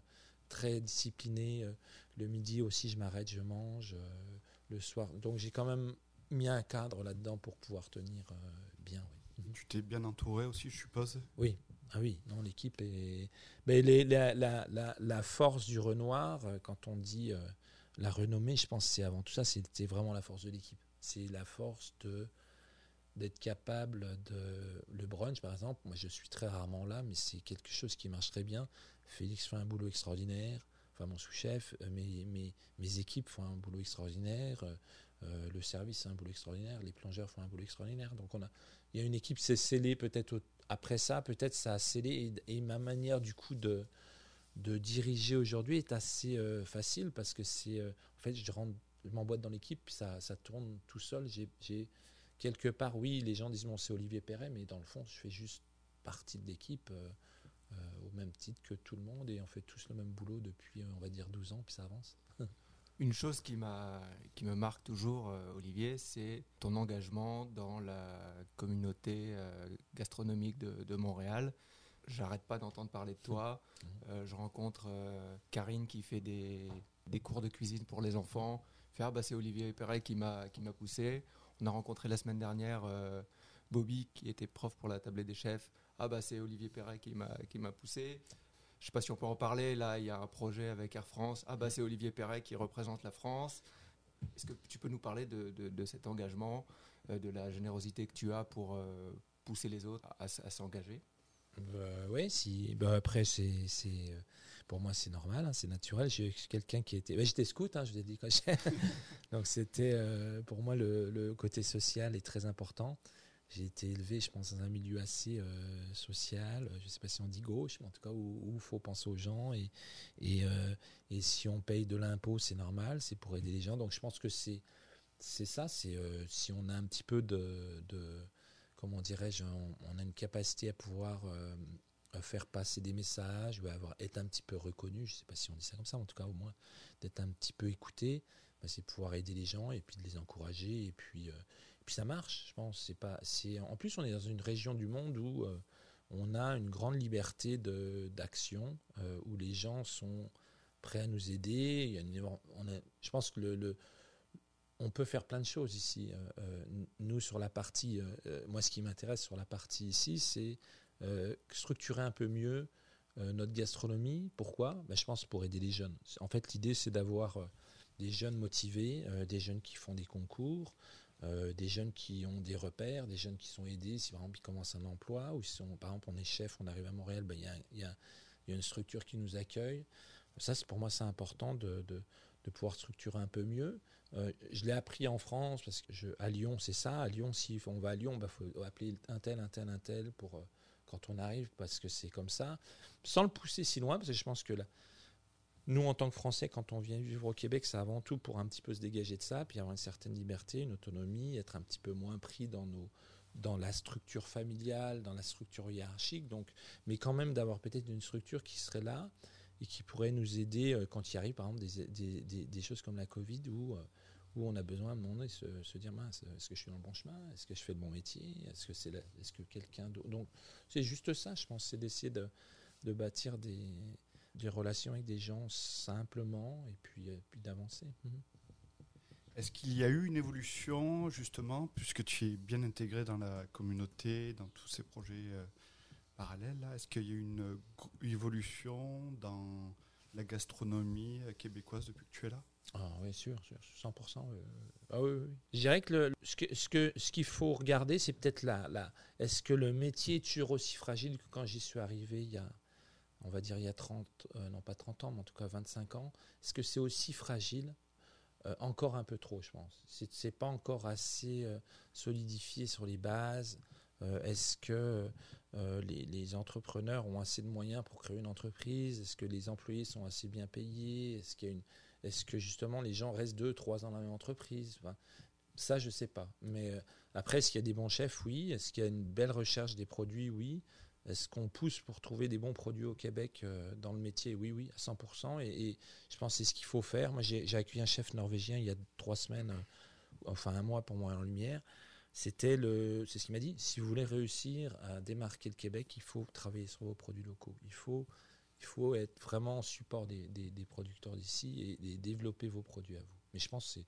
très discipliné. Euh, le midi aussi, je m'arrête, je mange. Euh, le soir. Donc j'ai quand même mis un cadre là-dedans pour pouvoir tenir euh, bien. Mhm. Tu t'es bien entouré aussi, je suppose? Oui. Ah oui, non, l'équipe est. Mais les, la, la, la, force du Renoir, quand on dit la renommée, je pense que c'est avant tout ça, c'était vraiment la force de l'équipe. C'est la force de d'être capable de le brunch par exemple moi je suis très rarement là mais c'est quelque chose qui marche très bien Félix fait un boulot extraordinaire, enfin mon sous-chef, euh, mes, mes, équipes font un boulot extraordinaire, euh, euh, le service fait un boulot extraordinaire, les plongeurs font un boulot extraordinaire. Donc on a, il y a une équipe, c'est scellé peut-être après ça, peut-être ça a scellé et, ma manière du coup de, de diriger aujourd'hui est assez facile parce que c'est, en fait, je rentre, je m'emboîte dans l'équipe, ça, ça tourne tout seul. J'ai quelque part, oui, les gens disent bon c'est Olivier Perret, mais dans le fond, je fais juste partie de l'équipe. Euh, au même titre que tout le monde et on fait tous le même boulot depuis, on va dire, 12 ans, puis ça avance. Une chose qui, qui me marque toujours, euh, Olivier, c'est ton engagement dans la communauté euh, gastronomique de, de Montréal. J'arrête pas d'entendre parler de toi. Mmh. je rencontre Karine qui fait des, des, cours de cuisine pour les enfants. Faire, ah, bah, c'est Olivier Perret qui m'a poussé. On a rencontré la semaine dernière Bobby qui était prof pour la tablée des chefs. Ah bah c'est Olivier Perret qui m'a poussé. Je sais pas si on peut en parler. Là, il y a un projet avec Air France. Ah bah c'est Olivier Perret qui représente la France. Est-ce que tu peux nous parler de, cet engagement, euh, de la générosité que tu as pour euh, pousser les autres à, s'engager? Bah, Oui, si. Bah, après, c'est, euh, pour moi, c'est normal, hein, c'est naturel. J'ai quelqu'un qui était. Bah, j'étais scout, hein, je l'ai dit quand Donc, c'était pour moi le, le, côté social est très important. J'ai été élevé, je pense, dans un milieu assez euh, social, je ne sais pas si on dit gauche, mais en tout cas où il faut penser aux gens. Et, et, euh, et si on paye de l'impôt, c'est normal, c'est pour aider les gens. Donc je pense que c'est ça, c'est euh, si on a un petit peu de, de comment dirais-je, on, a une capacité à pouvoir faire passer des messages, avoir, être un petit peu reconnu, je ne sais pas si on dit ça comme ça, en tout cas au moins d'être un petit peu écouté, bah, c'est pouvoir aider les gens et puis de les encourager et puis puis ça marche, je pense. C'est pas, c'est en plus on est dans une région du monde où euh, on a une grande liberté de d'action, euh, où les gens sont prêts à nous aider. Il y a une, je pense que le, le, on peut faire plein de choses ici. Euh, nous sur la partie, moi ce qui m'intéresse sur la partie ici, c'est structurer un peu mieux notre gastronomie. Pourquoi? Ben, Je pense pour aider les jeunes. En fait, l'idée c'est d'avoir des jeunes motivés, des jeunes qui font des concours, euh, des jeunes qui ont des repères, des jeunes qui sont aidés, si par exemple ils commencent un emploi, ou si sont, par exemple on est chef, on arrive à Montréal, ben, il y, y, a, une structure qui nous accueille. Ça, pour moi, c'est important de, de, pouvoir structurer un peu mieux. Euh, je l'ai appris en France, parce que à Lyon, c'est ça. À Lyon, si on va à Lyon, ben, faut appeler un tel, un tel, un tel pour, euh, quand on arrive, parce que c'est comme ça. Sans le pousser si loin, parce que je pense que là, nous, en tant que Français, quand on vient vivre au Québec, c'est avant tout pour un petit peu se dégager de ça, puis avoir une certaine liberté, une autonomie, être un petit peu moins pris dans nos dans la structure familiale, dans la structure hiérarchique, donc, mais quand même d'avoir peut-être une structure qui serait là et qui pourrait nous aider euh, quand il arrive, par exemple, des, des, des, choses comme la Covid où, où on a besoin de se, se dire mince, est-ce que je suis dans le bon chemin? Est-ce que je fais le bon métier? Est-ce que c'est est-ce que quelqu'un d'autre Donc, c'est juste ça, je pense, c'est d'essayer de, bâtir des, des relations avec des gens simplement et puis, euh, puis d'avancer. Mhm. Est-ce qu'il y a eu une évolution justement, puisque tu es bien intégré dans la communauté, dans tous ces projets euh, parallèles Est-ce qu'il y a eu une évolution dans la gastronomie euh, québécoise depuis que tu es là? Ah oui, sûr, sûr 100%. Ah oui. Je dirais que, le, ce qu'il ce que, ce qu'il faut regarder, c'est peut-être là, là. Est-ce que le métier est toujours aussi fragile que quand j'y suis arrivé il y a, on va dire il y a 30, euh, non pas 30 ans, mais en tout cas 25 ans, est-ce que c'est aussi fragile euh, Encore un peu trop, je pense? C'est, n'est pas encore assez euh, solidifié sur les bases. est-ce que les, entrepreneurs ont assez de moyens pour créer une entreprise? Est-ce que les employés sont assez bien payés? Est-ce qu'il y a une, est-ce que justement les gens restent 2, 3 ans dans la même entreprise Ça, je sais pas. Mais après, est-ce qu'il y a des bons chefs? Oui. Est-ce qu'il y a une belle recherche des produits? Oui. Est-ce qu'on pousse pour trouver des bons produits au Québec euh, dans le métier? Oui, oui, à 100%. Et, je pense que c'est ce qu'il faut faire. Moi, j'ai accueilli un chef norvégien il y a trois semaines, euh, enfin un mois pour moi en lumière. C'était le, c'est ce qu'il m'a dit. Si vous voulez réussir à démarquer le Québec, il faut travailler sur vos produits locaux. Il faut, il faut être vraiment en support des, des producteurs d'ici et, et, développer vos produits à vous. Mais je pense que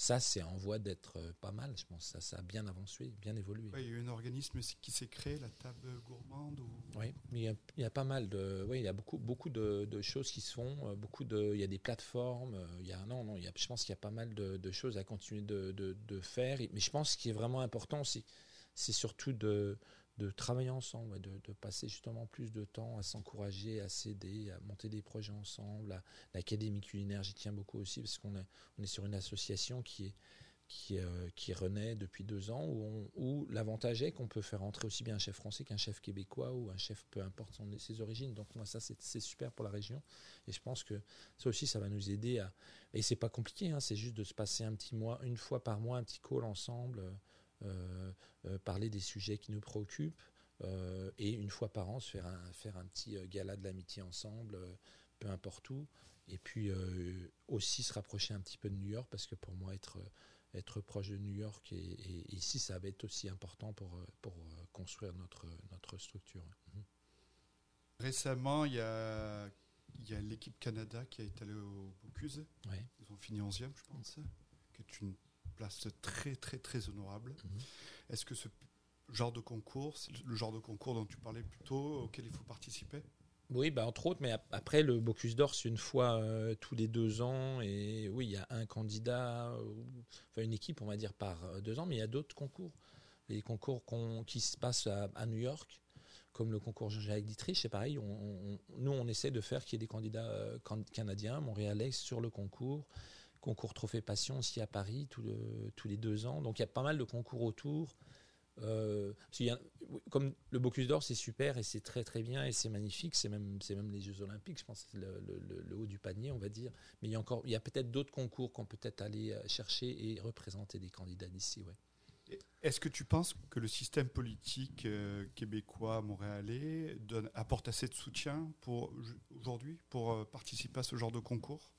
ça, c'est en voie d'être euh, pas mal. Je pense ça, ça a bien avancé, bien évolué. il y a eu un organisme qui s'est créé, la table gourmande. Oui, il y, a, il y, a, pas mal de, oui, il y a beaucoup, beaucoup de, choses qui se font. Euh, beaucoup de, il y a des plateformes. Euh, il y a, non, non, il y a, je pense qu'il y a pas mal de, choses à continuer de, de, faire. Mais je pense qu'il est vraiment important, c'est, c'est surtout de de travailler ensemble, de, passer justement plus de temps à s'encourager, à s'aider, à monter des projets ensemble. L'Académie culinaire, j'y tiens beaucoup aussi parce qu'on est, sur une association qui euh, renaît depuis deux ans, où, l'avantage est qu'on peut faire entrer aussi bien un chef français qu'un chef québécois ou un chef peu importe ses origines. Donc moi ça c'est super pour la région et je pense que ça aussi ça va nous aider à et c'est pas compliqué, hein, c'est juste de se passer un petit mois, une fois par mois, un petit call ensemble. Euh, euh, parler des sujets qui nous préoccupent, euh, et une fois par an se faire un, faire un petit gala de l'amitié ensemble, peu importe où, et puis aussi se rapprocher un petit peu de New York, parce que pour moi être être proche de New York et, ici ça va être aussi important pour, pour construire notre, notre structure. Mhm. Récemment, il y a, il y a l'équipe Canada qui été allée au Bocuse. Ils ont fini 11e, je pense, qui est une place très, très, très honorable. Mhm. Est-ce que ce genre de concours, c'est le genre de concours dont tu parlais plus tôt, auquel il faut participer? Oui, bah, entre autres, mais après, le Bocuse d'Or, c'est une fois euh, tous les deux ans. Et oui, il y a un candidat, enfin une équipe, on va dire, par euh, deux ans, mais il y a d'autres concours. Les concours qui se passent à, New York, comme le concours Jean-Jacques Dietrich, c'est pareil. nous, on essaie de faire qu'il y ait des candidats euh, canadiens, montréalais, sur le concours. Concours Trophée Passion aussi à Paris tous les deux ans. Donc il y a pas mal de concours autour. Euh, comme le Bocuse d'Or, c'est super et c'est très très bien et c'est magnifique. C'est même, c'est même les Jeux Olympiques, je pense, c'est le, haut du panier, on va dire. Mais il y a encore, il y a peut-être d'autres concours qu'on peut être aller euh, chercher et représenter des candidats d'ici, ouais. Est-ce que tu penses que le système politique euh, québécois, montréalais, donne, apporte assez de soutien pour aujourd'hui pour participer à ce genre de concours?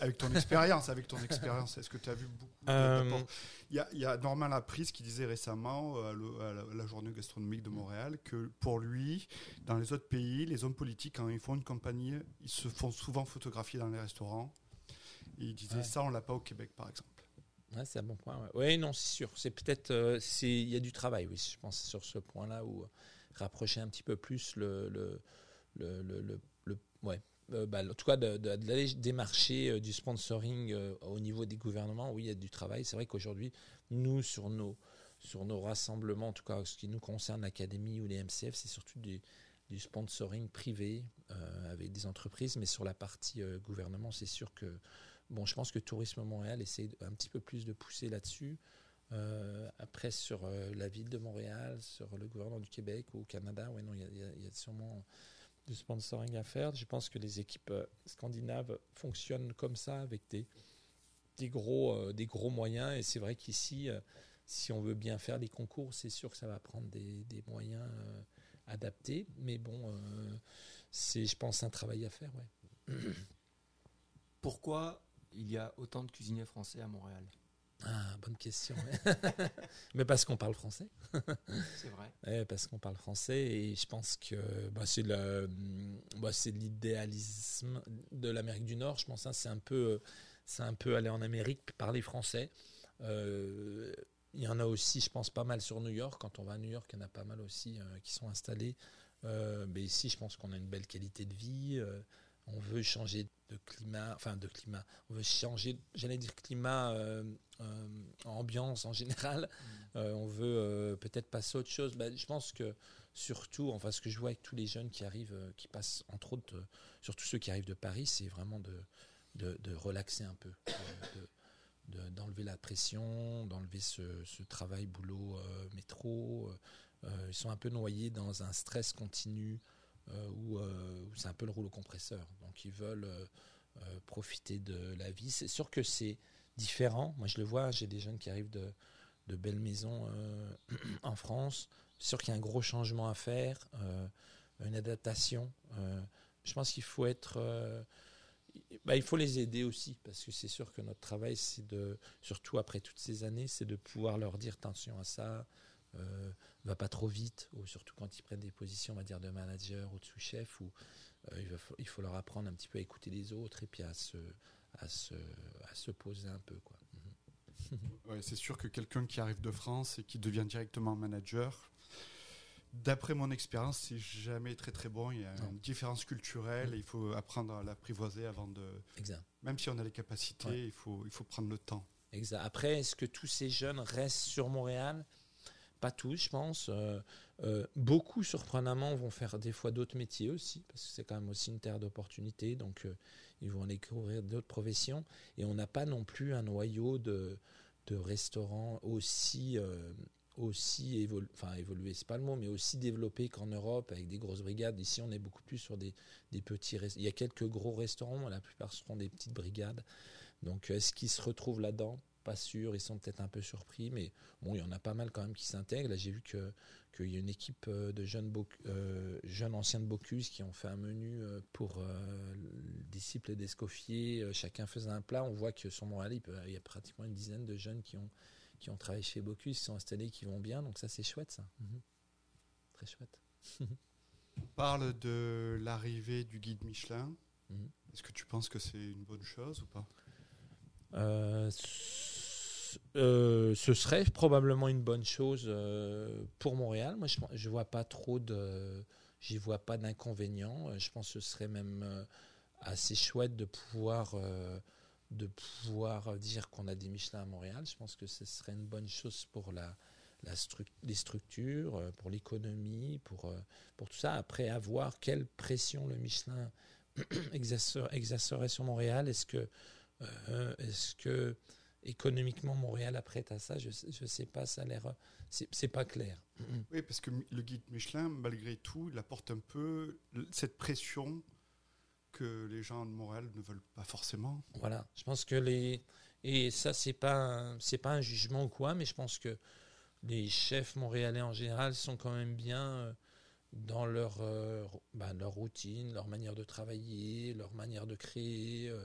Avec ton expérience, avec ton expérience, est-ce que tu as vu beaucoup euh, Il y, a Normand Laprise qui disait récemment euh, à, la, journée gastronomique de Montréal que pour lui, dans les autres pays, les hommes politiques, quand ils font une campagne, ils se font souvent photographier dans les restaurants. Et il disait ça, on l'a pas au Québec, par exemple. c'est un bon point. Oui, non, c'est sûr. C'est peut-être, euh, il y a du travail, oui, je pense, sur ce point-là où rapprocher un petit peu plus le, le, le, le, le ouais, euh, bah, en tout cas d'aller démarcher euh, du sponsoring euh, au niveau des gouvernements, oui, il y a du travail. C'est vrai qu'aujourd'hui, nous, sur nos, sur nos rassemblements, en tout cas ce qui nous concerne l'Académie ou les MCF, c'est surtout du, sponsoring privé avec des entreprises, mais sur la partie gouvernement, c'est sûr que, bon, je pense que Tourisme Montréal essaie un petit peu plus de pousser là-dessus. après, sur la ville de Montréal, sur le gouvernement du Québec ou au Canada, ouais, non, il y, y, a sûrement du sponsoring à faire. Je pense que les équipes euh, scandinaves fonctionnent comme ça avec des, des, gros, euh, des gros moyens. Et c'est vrai qu'ici, euh, si on veut bien faire les concours, c'est sûr que ça va prendre des, des moyens adaptés. Mais bon, c'est, je pense, un travail à faire. Ouais. Pourquoi il y a autant de cuisiniers français à Montréal? Ah, bonne question. Mais parce qu'on parle français. c'est vrai. parce qu'on parle français et je pense que bah, c'est le, bah, l'idéalisme de l'Amérique du Nord. Je pense que hein. c'est un peu, c'est un peu aller en Amérique parler français. Euh, il y en a aussi, je pense, pas mal sur New York. Quand on va à New York, il y en a pas mal aussi euh, qui sont installés. Euh, mais ici, je pense qu'on a une belle qualité de vie on veut changer de climat, enfin de climat, on veut changer, j'allais dire climat, euh, euh, ambiance en général, mm. euh, on veut peut-être passer à autre chose. Ben, je pense que surtout, enfin ce que je vois avec tous les jeunes qui arrivent, qui passent entre autres, surtout ceux qui arrivent de Paris, c'est vraiment de, de, relaxer un peu, d'enlever la pression, d'enlever ce, ce, travail boulot métro. ils sont un peu noyés dans un stress continu. Euh, euh, où, c'est un peu le rouleau compresseur. Donc ils veulent euh, profiter de la vie. C'est sûr que c'est différent. Moi je le vois, j'ai des jeunes qui arrivent de, de belles maisons en France. C'est sûr qu'il y a un gros changement à faire, une adaptation. je pense qu'il faut être bah, il faut les aider aussi, parce que c'est sûr que notre travail, c'est de, surtout après toutes ces années, c'est de pouvoir leur dire attention à ça, euh, va pas trop vite, ou surtout quand ils prennent des positions, on va dire, de manager ou de sous-chef, où euh, il, faut, leur apprendre un petit peu à écouter les autres et puis à se, à se, à se poser un peu. Quoi. ouais, c'est sûr que quelqu'un qui arrive de France et qui devient directement manager, d'après mon expérience, c'est jamais très très bon. Il y a une différence culturelle mm. et il faut apprendre à l'apprivoiser avant de. Exact. Même si on a les capacités, il, faut, il faut prendre le temps. Exact. Après, est-ce que tous ces jeunes restent sur Montréal pas tous, je pense. Euh, euh, beaucoup, surprenamment, vont faire des fois d'autres métiers aussi, parce que c'est quand même aussi une terre d'opportunités, donc euh, ils vont découvrir d'autres professions. Et on n'a pas non plus un noyau de, restaurants aussi, aussi enfin évolué, c'est pas le mot, mais aussi développé qu'en Europe, avec des grosses brigades. Ici, on est beaucoup plus sur des, des petits Il y a quelques gros restaurants, la plupart seront des petites brigades. Donc, est-ce qu'ils se retrouvent là-dedans? Pas sûr, ils sont peut-être un peu surpris, mais bon, il y en a pas mal quand même qui s'intègrent. Là, j'ai vu que qu'il y a une équipe euh, de jeunes, euh, jeunes anciens de Bocuse qui ont fait un menu euh, pour euh, disciples d'Escoffier. chacun faisait un plat. On voit que sur Montréal, il, y a pratiquement une dizaine de jeunes qui ont, qui ont travaillé chez Bocuse, qui sont installés, qui vont bien. Donc ça, c'est chouette, ça. Mhm. Très chouette. On parle de l'arrivée du guide Michelin. Mhm. Est-ce que tu penses que c'est une bonne chose ou pas? Euh, ce serait probablement une bonne chose pour Montréal. Moi, je ne vois pas trop de. J'y vois pas d'inconvénient. Je pense que ce serait même assez chouette de pouvoir de pouvoir dire qu'on a des Michelin à Montréal. Je pense que ce serait une bonne chose pour la, les structures, euh, pour l'économie, pour, euh, pour tout ça. Après, à voir quelle pression le Michelin exercerait sur Montréal. Est-ce que, euh, est-ce que économiquement Montréal apprête à ça Je ne sais pas, ça a l'air. C'est pas clair. Oui, parce que le guide Michelin, malgré tout, il apporte un peu cette pression que les gens de Montréal ne veulent pas forcément. Voilà, je pense que les et ça c'est pas c'est pas un jugement ou quoi, mais je pense que les chefs montréalais en général sont quand même bien euh, dans leur euh, bah, leur routine, leur manière de travailler, leur manière de créer. Euh.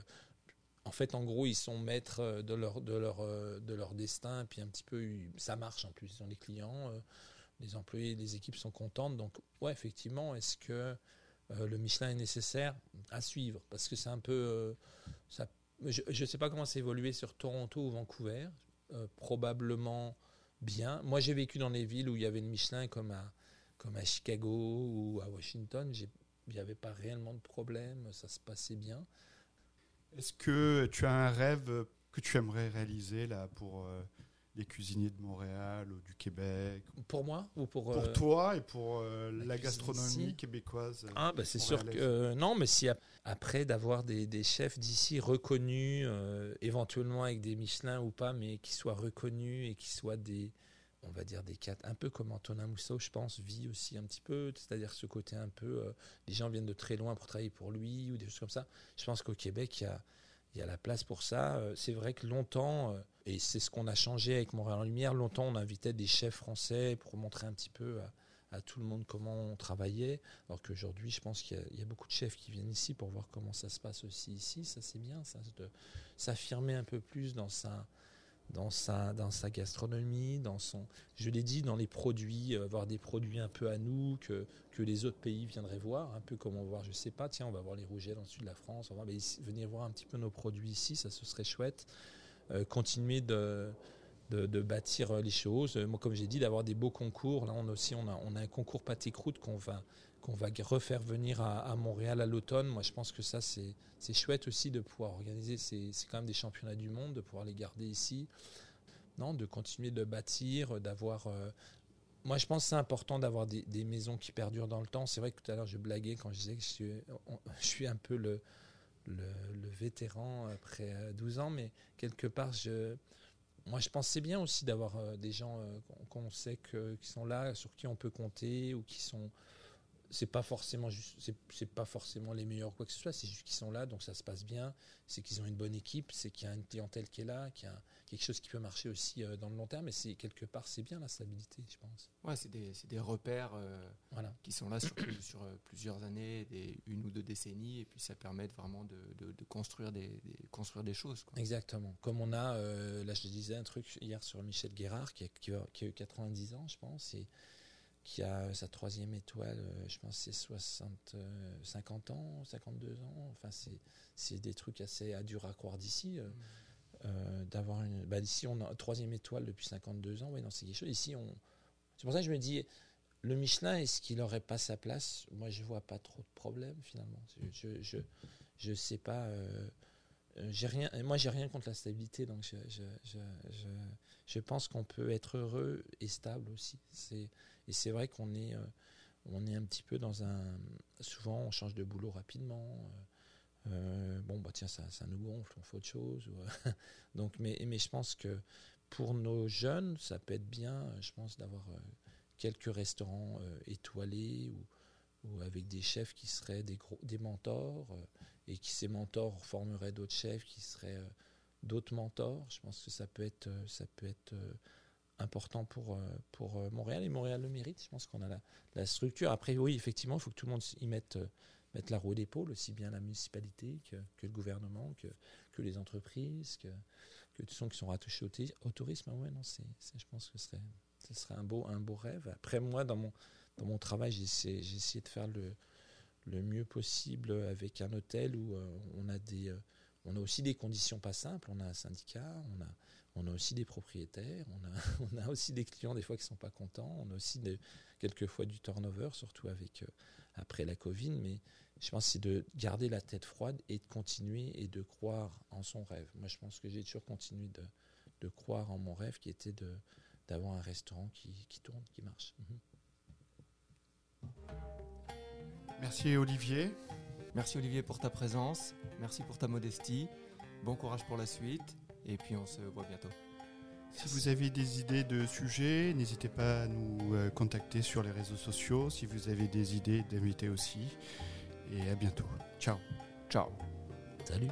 En fait, en gros, ils sont maîtres de leur de leur de leur destin, puis un petit peu ça marche en plus. Ils ont les clients, les employés, les équipes sont contentes. Donc ouais, effectivement, est-ce que euh, le Michelin est nécessaire à suivre? Parce que c'est un peu. Euh, je ne sais pas comment c'est évolué sur Toronto ou Vancouver. Euh, probablement bien. Moi, j'ai vécu dans les villes où il y avait le Michelin, comme à, comme à Chicago ou à Washington. Il n'y avait pas réellement de problème. Ça se passait bien. Est-ce que tu as un rêve que tu aimerais réaliser là pour les cuisiniers de Montréal ou du Québec Pour moi ou pour Pour euh, toi et pour euh, la, gastronomie québécoise euh, Ah, bah c'est sûr que. non, mais si après d'avoir des, des, chefs d'ici reconnus, éventuellement avec des Michelin ou pas, mais qui soient reconnus et qui soient des. On va dire des quatre, un peu comme Antonin Mousseau, je pense, vit aussi un petit peu, c'est-à-dire ce côté un peu. les gens viennent de très loin pour travailler pour lui ou des choses comme ça. Je pense qu'au Québec, il y a y a la place pour ça. Euh, c'est vrai que longtemps, euh, et c'est ce qu'on a changé avec Montréal en Lumière, longtemps on invitait des chefs français pour montrer un petit peu à, tout le monde comment on travaillait. Alors qu'aujourd'hui, je pense qu'il y, a beaucoup de chefs qui viennent ici pour voir comment ça se passe aussi ici. Ça, c'est bien, ça, de s'affirmer un peu plus dans sa, dans sa, dans sa gastronomie, dans son, je l'ai dit, dans les produits, euh, avoir des produits un peu à nous que, que les autres pays viendraient voir, un peu comme on va voir, je sais pas, tiens, on va voir les rougettes dans le sud de la France, on va venir voir un petit peu nos produits ici, ça serait chouette. Euh, continuer de, de, bâtir les choses. Euh, moi, comme j'ai dit, d'avoir des beaux concours. Là, on a aussi on a, on a un concours pâté croûte qu'on va qu'on va refaire venir à, Montréal à l'automne. Moi, je pense que ça, c'est chouette aussi de pouvoir organiser. C'est quand même des championnats du monde, de pouvoir les garder ici. Non, de continuer de bâtir, d'avoir. Euh, moi, je pense que c'est important d'avoir des, maisons qui perdurent dans le temps. C'est vrai que tout à l'heure, je blaguais quand je disais que je suis, un peu le, vétéran après 12 ans, mais quelque part, je, moi, je pense que c'est bien aussi d'avoir euh, des gens euh, qu'on sait que, qui sont là, sur qui on peut compter ou qui sont c'est pas forcément juste c'est pas forcément les meilleurs quoi que ce soit c'est juste qu'ils sont là donc ça se passe bien c'est qu'ils ont une bonne équipe c'est qu'il y a une clientèle qui est là qu'il y a quelque chose qui peut marcher aussi euh, dans le long terme et c'est quelque part c'est bien la stabilité je pense ouais c'est des, des, repères euh, voilà. qui sont là sur, sur euh, plusieurs années des une ou deux décennies et puis ça permet vraiment de, de, construire des, construire des choses quoi. exactement comme on a là je disais un truc hier sur Michel Guérard qui a, qui a, qui a eu 90 ans je pense et qui a sa troisième étoile, euh, je pense c'est 60, 50 euh, ans, 52 ans. Enfin, c'est des trucs assez à dur à croire d'ici. Euh, d'avoir une. Bah, ici, on a troisième étoile depuis 52 ans. Oui, non, c'est quelque chose. Ici, on. C'est pour ça que je me dis, le Michelin, est-ce qu'il n'aurait pas sa place? Moi, je vois pas trop de problèmes finalement. Je je, je, sais pas. j'ai rien. Moi, j'ai rien contre la stabilité, donc je, je, je pense qu'on peut être heureux et stable aussi. C'est et c'est vrai qu'on est, euh, on est un petit peu dans un. Souvent, on change de boulot rapidement. Euh, euh, bon, bah tiens, ça, nous gonfle, on fait autre chose. Donc, mais, mais je pense que pour nos jeunes, ça peut être bien, je pense, d'avoir quelques restaurants étoilés ou, ou, avec des chefs qui seraient des, gros, des mentors et qui ces mentors formeraient d'autres chefs qui seraient d'autres mentors. Je pense que ça peut être, ça peut être important pour, euh, pour euh, Montréal et Montréal le mérite. Je pense qu'on a la, structure. Après, oui, effectivement, il faut que tout le monde y mette, euh, mette la roue d'épaule, aussi bien la municipalité que, que, le gouvernement, que, que les entreprises, que, que tous ceux qui sont rattachés au, tourisme. Ouais, non, c'est, je pense que ce serait, ce serait un, beau, un beau rêve. Après, moi, dans mon, dans mon travail, j'ai essayé, j'ai essayé de faire le, le mieux possible avec un hôtel où on a des on a aussi des conditions pas simples. On a un syndicat, on a, on a aussi des propriétaires, on a, on a aussi des clients des fois qui sont pas contents, on a aussi des, quelquefois du turnover, surtout avec après la Covid, mais je pense que c'est de garder la tête froide et de continuer et de croire en son rêve. Moi, je pense que j'ai toujours continué de, de, croire en mon rêve qui était de, d'avoir un restaurant qui, qui, tourne, qui marche. Mhm. Merci Olivier. Merci Olivier pour ta présence, merci pour ta modestie, bon courage pour la suite et puis on se voit bientôt. Si vous avez des idées de sujets, n'hésitez pas à nous euh, contacter sur les réseaux sociaux. Si vous avez des idées d'invités aussi. Et à bientôt. Ciao. Ciao. Salut.